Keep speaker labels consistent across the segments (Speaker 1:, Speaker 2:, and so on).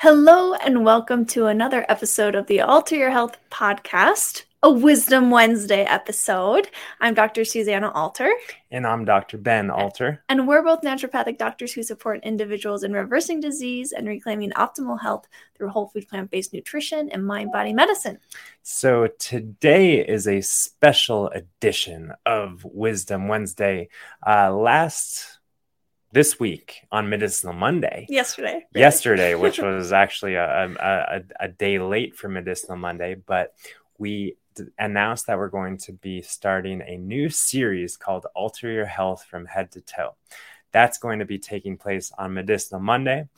Speaker 1: Hello, and welcome to another episode of the Alter Your Health podcast, a Wisdom Wednesday episode. I'm Dr. Susanna Alter.
Speaker 2: And I'm Dr. Ben Alter.
Speaker 1: And we're both naturopathic doctors who support individuals in reversing disease and reclaiming optimal health through whole food plant based nutrition and mind body medicine.
Speaker 2: So, today is a special edition of Wisdom Wednesday. Uh, last this week on Medicinal Monday.
Speaker 1: Yesterday.
Speaker 2: Yesterday, which was actually a, a, a, day late for Medicinal Monday, but we d- announced that we're going to be starting a new series called Alter Your Health from Head to Toe. That's going to be taking place on Medicinal Monday.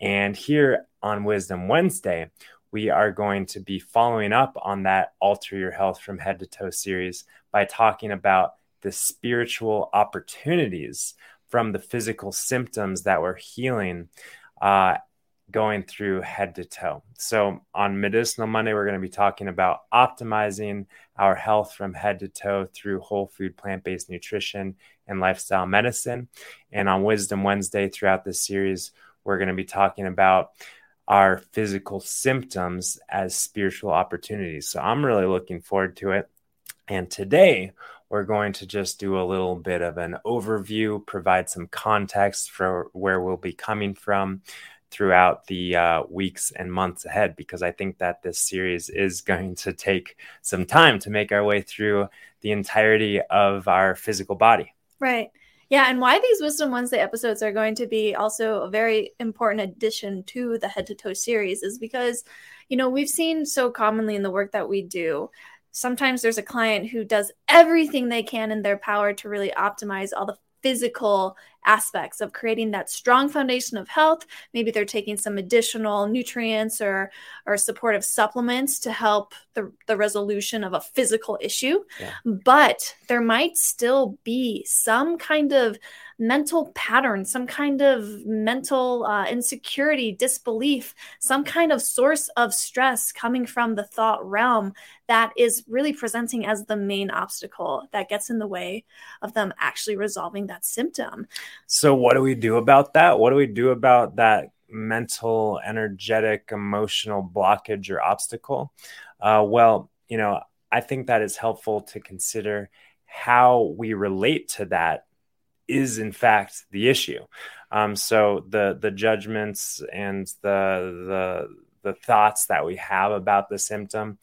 Speaker 2: And here on Wisdom Wednesday, we are going to be following up on that Alter Your Health from Head to Toe series by talking about the spiritual opportunities from the physical symptoms that we're healing uh, going through head to toe. So, on Medicinal Monday, we're going to be talking about optimizing our health from head to toe through whole food, plant based nutrition, and lifestyle medicine. And on Wisdom Wednesday, throughout this series, we're going to be talking about our physical symptoms as spiritual opportunities. So, I'm really looking forward to it. And today, we're going to just do a little bit of an overview, provide some context for where we'll be coming from throughout the uh, weeks and months ahead, because I think that this series is going to take some time to make our way through the entirety of our physical body.
Speaker 1: Right. Yeah, and why these Wisdom Wednesday episodes are going to be also a very important addition to the Head to Toe series is because, you know, we've seen so commonly in the work that we do sometimes there's a client who does everything they can in their power to really optimize all the physical aspects of creating that strong foundation of health maybe they're taking some additional nutrients or or supportive supplements to help the, the resolution of a physical issue yeah. but there might still be some kind of mental pattern, some kind of mental uh, insecurity, disbelief, some kind of source of stress coming from the thought realm that is really presenting as the main obstacle that gets in the way of them actually resolving that symptom.
Speaker 2: So, what do we do about that? What do we do about that mental, energetic, emotional blockage or obstacle? Uh, well, you know, I think that is helpful to consider how we relate to that is in fact the issue. Um, so the the judgments and the the the thoughts that we have about the symptom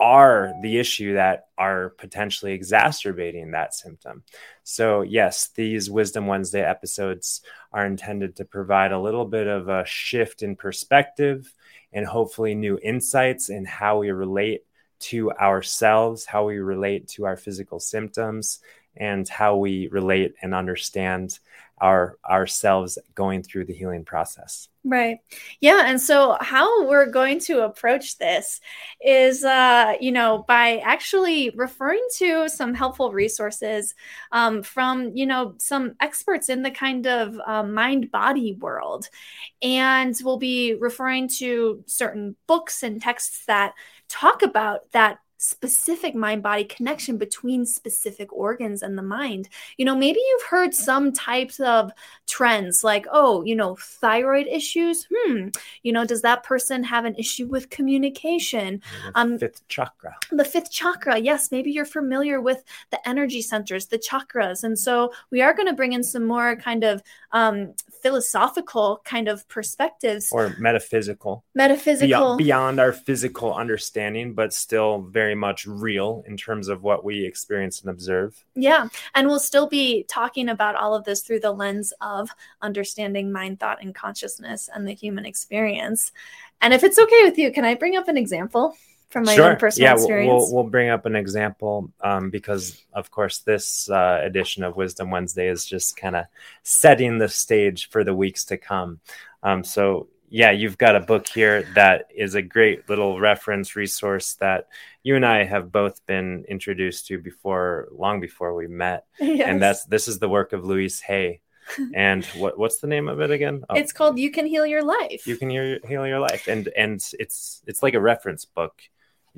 Speaker 2: are the issue that are potentially exacerbating that symptom. So, yes, these Wisdom Wednesday episodes are intended to provide a little bit of a shift in perspective and hopefully new insights in how we relate to ourselves, how we relate to our physical symptoms, and how we relate and understand our ourselves going through the healing process.
Speaker 1: Right. Yeah and so how we're going to approach this is uh you know by actually referring to some helpful resources um, from you know some experts in the kind of um, mind body world. And we'll be referring to certain books and texts that talk about that specific mind body connection between specific organs and the mind. You know, maybe you've heard some types of trends like, oh, you know, thyroid issues. Hmm, you know, does that person have an issue with communication?
Speaker 2: The um, fifth chakra.
Speaker 1: The fifth chakra. Yes, maybe you're familiar with the energy centers, the chakras. And so we are going to bring in some more kind of um, philosophical kind of perspectives.
Speaker 2: Or metaphysical.
Speaker 1: Metaphysical.
Speaker 2: Beyond, beyond our physical understanding but still very much real in terms of what we experience and observe.
Speaker 1: Yeah and we'll still be talking about all of this through the lens of understanding mind thought and consciousness and the human experience. And if it's okay with you can i bring up an example from my sure. own personal yeah, experience.
Speaker 2: We'll, we'll bring up an example um, because, of course, this uh, edition of Wisdom Wednesday is just kind of setting the stage for the weeks to come. Um, so, yeah, you've got a book here that is a great little reference resource that you and I have both been introduced to before, long before we met. Yes. And that's this is the work of Louise Hay. and what what's the name of it again?
Speaker 1: Oh, it's called "You Can Heal Your Life."
Speaker 2: You can heal, heal your life, and and it's it's like a reference book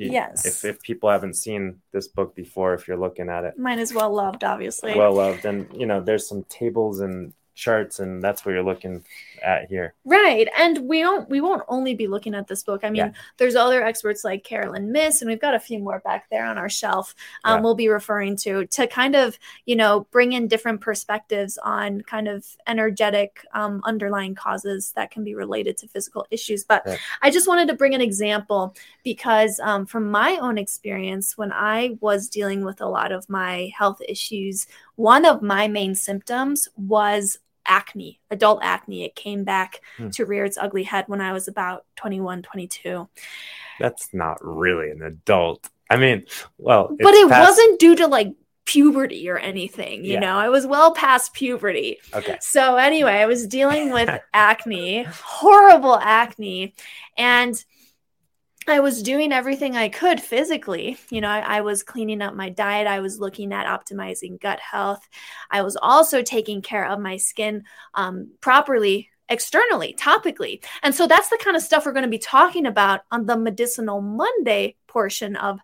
Speaker 1: yes.
Speaker 2: If, if people haven't seen this book before, if you're looking at it,
Speaker 1: mine is well loved, obviously.
Speaker 2: Well loved, and you know, there's some tables and charts, and that's what you're looking at here.
Speaker 1: Right. And we don't we won't only be looking at this book. I mean, yeah. there's other experts like Caroline Myss and we've got a few more back there on our shelf. Um, yeah. we'll be referring to to kind of, you know, bring in different perspectives on kind of energetic um, underlying causes that can be related to physical issues. But right. I just wanted to bring an example because um, from my own experience, when I was dealing with a lot of my health issues, one of my main symptoms was acne, adult acne. It came back hmm. to rear its ugly head when I was about 21, 22.
Speaker 2: That's not really an adult. I mean, well,
Speaker 1: but it past... wasn't due to like puberty or anything, you yeah. know. I was well past puberty.
Speaker 2: Okay.
Speaker 1: So anyway, I was dealing with acne, horrible acne, and I was doing everything I could physically. You know, I, I, was cleaning up my diet. I was looking at optimizing gut health. I was also taking care of my skin um, properly externally, topically. And so that's the kind of stuff we're going to be talking about on the Medicinal Monday portion of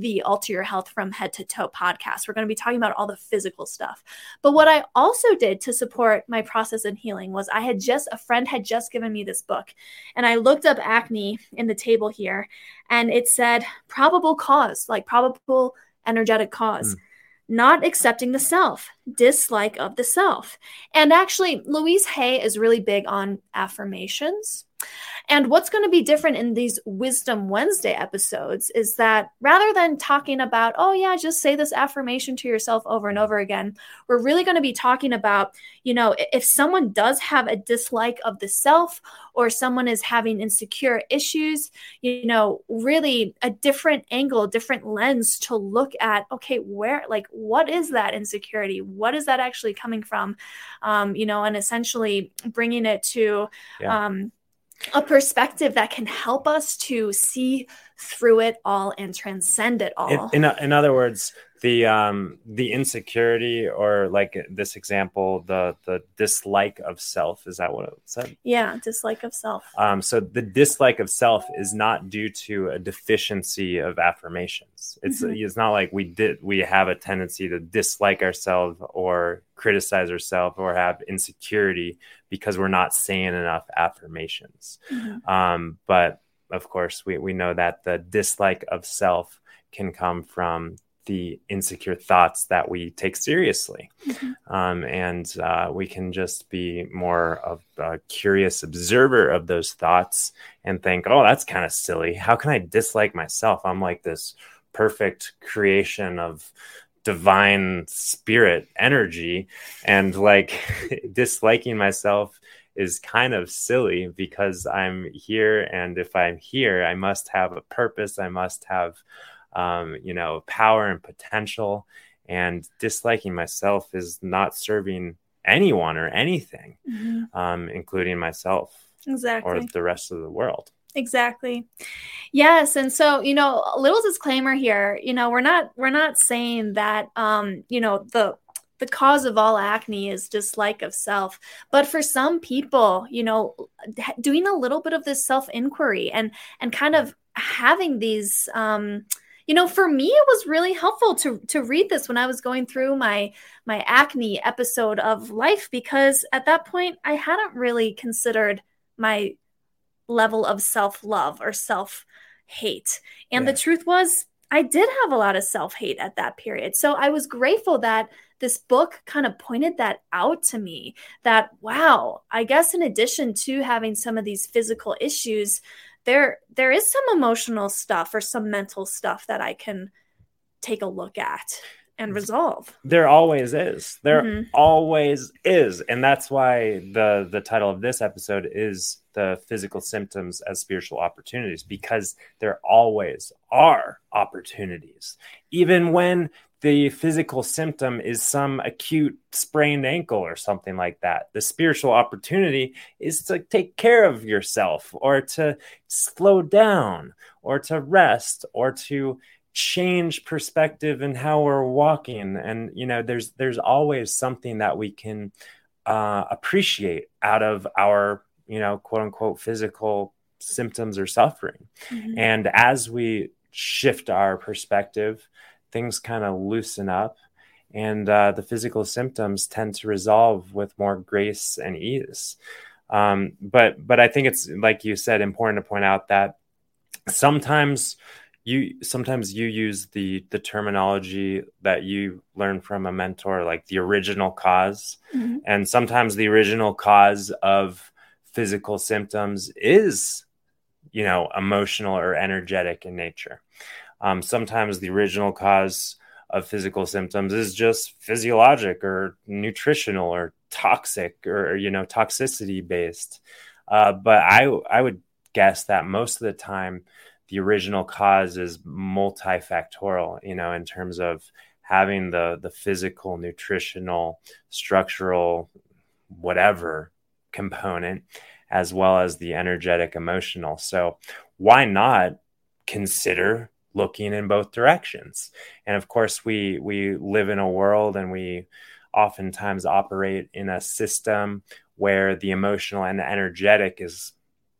Speaker 1: the Alter Your Health from Head to Toe podcast. We're going to be talking about all the physical stuff. But what I also did to support my process in healing was I had just, a friend had just given me this book, and I looked up acne in the table here, and it said probable cause, like probable energetic cause. Mm not accepting the self, dislike of the self. And actually, Louise Hay is really big on affirmations. And what's going to be different in these Wisdom Wednesday episodes is that rather than talking about, oh, yeah, just say this affirmation to yourself over and over again, we're really going to be talking about, you know, if someone does have a dislike of the self or someone is having insecure issues, you know, really a different angle, different lens to look at, okay, where, like, what is that insecurity? What is that actually coming from? Um, you know, and essentially bringing it to, yeah. um, a perspective that can help us to see through it all and transcend it all.
Speaker 2: In, in, in other words, the um the insecurity or like this example the the dislike of self is that what it said
Speaker 1: yeah dislike of self
Speaker 2: um so the dislike of self is not due to a deficiency of affirmations it's mm-hmm. it's not like we did we have a tendency to dislike ourselves or criticize ourselves or have insecurity because we're not saying enough affirmations mm-hmm. um but of course we, we know that the dislike of self can come from the insecure thoughts that we take seriously. Mm-hmm. Um, and uh, we can just be more of a curious observer of those thoughts and think, oh, that's kind of silly. How can I dislike myself? I'm like this perfect creation of divine spirit energy. And like disliking myself is kind of silly because I'm here. And if I'm here, I must have a purpose. I must have um, you know, power and potential. And disliking myself is not serving anyone or anything, mm-hmm. um, including myself
Speaker 1: exactly.
Speaker 2: or the rest of the world.
Speaker 1: Exactly. Yes, and so you know, a little disclaimer here. You know, we're not we're not saying that um, you know the the cause of all acne is dislike of self but for some people you know doing a little bit of this self inquiry and and kind of having these um you know for me it was really helpful to to read this when i was going through my my acne episode of life because at that point i hadn't really considered my level of self-love or self-hate and yeah. the truth was i did have a lot of self-hate at that period so i was grateful that this book kind of pointed that out to me that wow i guess in addition to having some of these physical issues there there is some emotional stuff or some mental stuff that I can take a look at and resolve.
Speaker 2: There always is. There mm-hmm. always is. And that's why the the title of this episode is the physical symptoms as spiritual opportunities because there always are opportunities. Even when the physical symptom is some acute sprained ankle or something like that. The spiritual opportunity is to take care of yourself or to slow down or to rest or to change perspective in how we're walking and you know there's there's always something that we can uh, appreciate out of our you know quote unquote physical symptoms or suffering mm-hmm. and as we shift our perspective things kind of loosen up and uh, the physical symptoms tend to resolve with more grace and ease. Um, but but I think it's like you said, important to point out that sometimes you sometimes you use the the terminology that you learn from a mentor, like the original because mm-hmm. and sometimes the original cause of physical symptoms is you know emotional or energetic in nature. Um, sometimes the original cause of physical symptoms is just physiologic or nutritional or toxic or you know toxicity based. Uh, but I I would guess that most of the time the original cause is multifactorial. You know, in terms of having the the physical, nutritional, structural, whatever component, as well as the energetic, emotional. So why not consider looking in both directions. And of course, we we live in a world and we oftentimes operate in a system where the emotional and the energetic is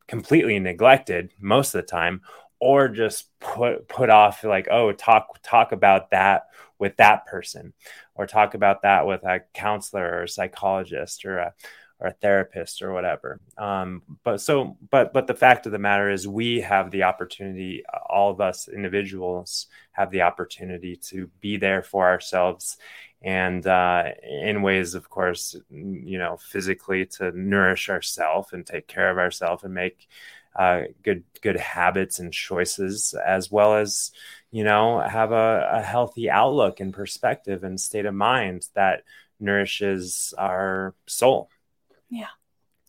Speaker 2: completely neglected most of the time or just put put off like oh talk talk about that with that person or talk about that with a counselor or a psychologist or a or a therapist or whatever. Um, but so, but but the fact of the matter is, we have the opportunity. All of us individuals have the opportunity to be there for ourselves, and uh, in ways, of course, you know, physically to nourish ourselves and take care of ourselves and make uh, good good habits and choices, as well as you know have a, a healthy outlook and perspective and state of mind that nourishes our soul.
Speaker 1: Yeah,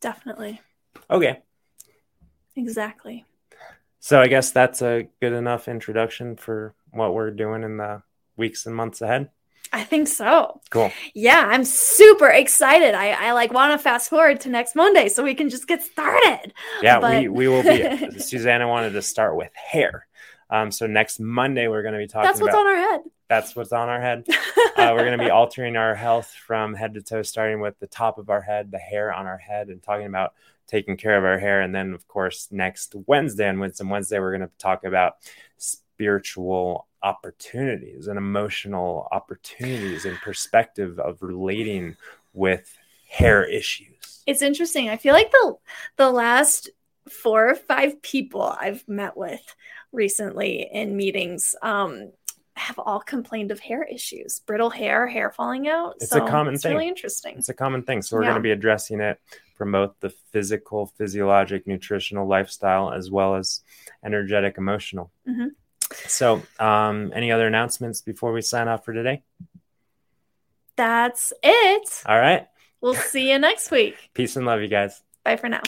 Speaker 1: definitely.
Speaker 2: Okay.
Speaker 1: Exactly.
Speaker 2: So I guess that's a good enough introduction for what we're doing in the weeks and months ahead.
Speaker 1: I think so.
Speaker 2: Cool.
Speaker 1: Yeah, I'm super excited. I, I like want to fast forward to next Monday so we can just get started.
Speaker 2: Yeah, but... we, we will be. Susanna wanted to start with hair. Um, so next Monday we're going to be talking.
Speaker 1: That's what's
Speaker 2: about,
Speaker 1: on our head.
Speaker 2: That's what's on our head. uh, we're going to be altering our health from head to toe, starting with the top of our head, the hair on our head, and talking about taking care of our hair. And then, of course, next Wednesday and Wisdom Wednesday, we're going to talk about spiritual opportunities and emotional opportunities and perspective of relating with hair issues.
Speaker 1: It's interesting. I feel like the the last four or five people I've met with recently in meetings um, have all complained of hair issues, brittle hair, hair falling out.
Speaker 2: It's so a common
Speaker 1: it's
Speaker 2: thing.
Speaker 1: Really interesting.
Speaker 2: It's a common thing. So we're yeah. going to be addressing it from both the physical, physiologic, nutritional lifestyle as well as energetic, emotional. Mm-hmm. So, um, any other announcements before we sign off for today?
Speaker 1: That's it.
Speaker 2: All right.
Speaker 1: We'll see you next week.
Speaker 2: Peace and love, you guys.
Speaker 1: Bye for now.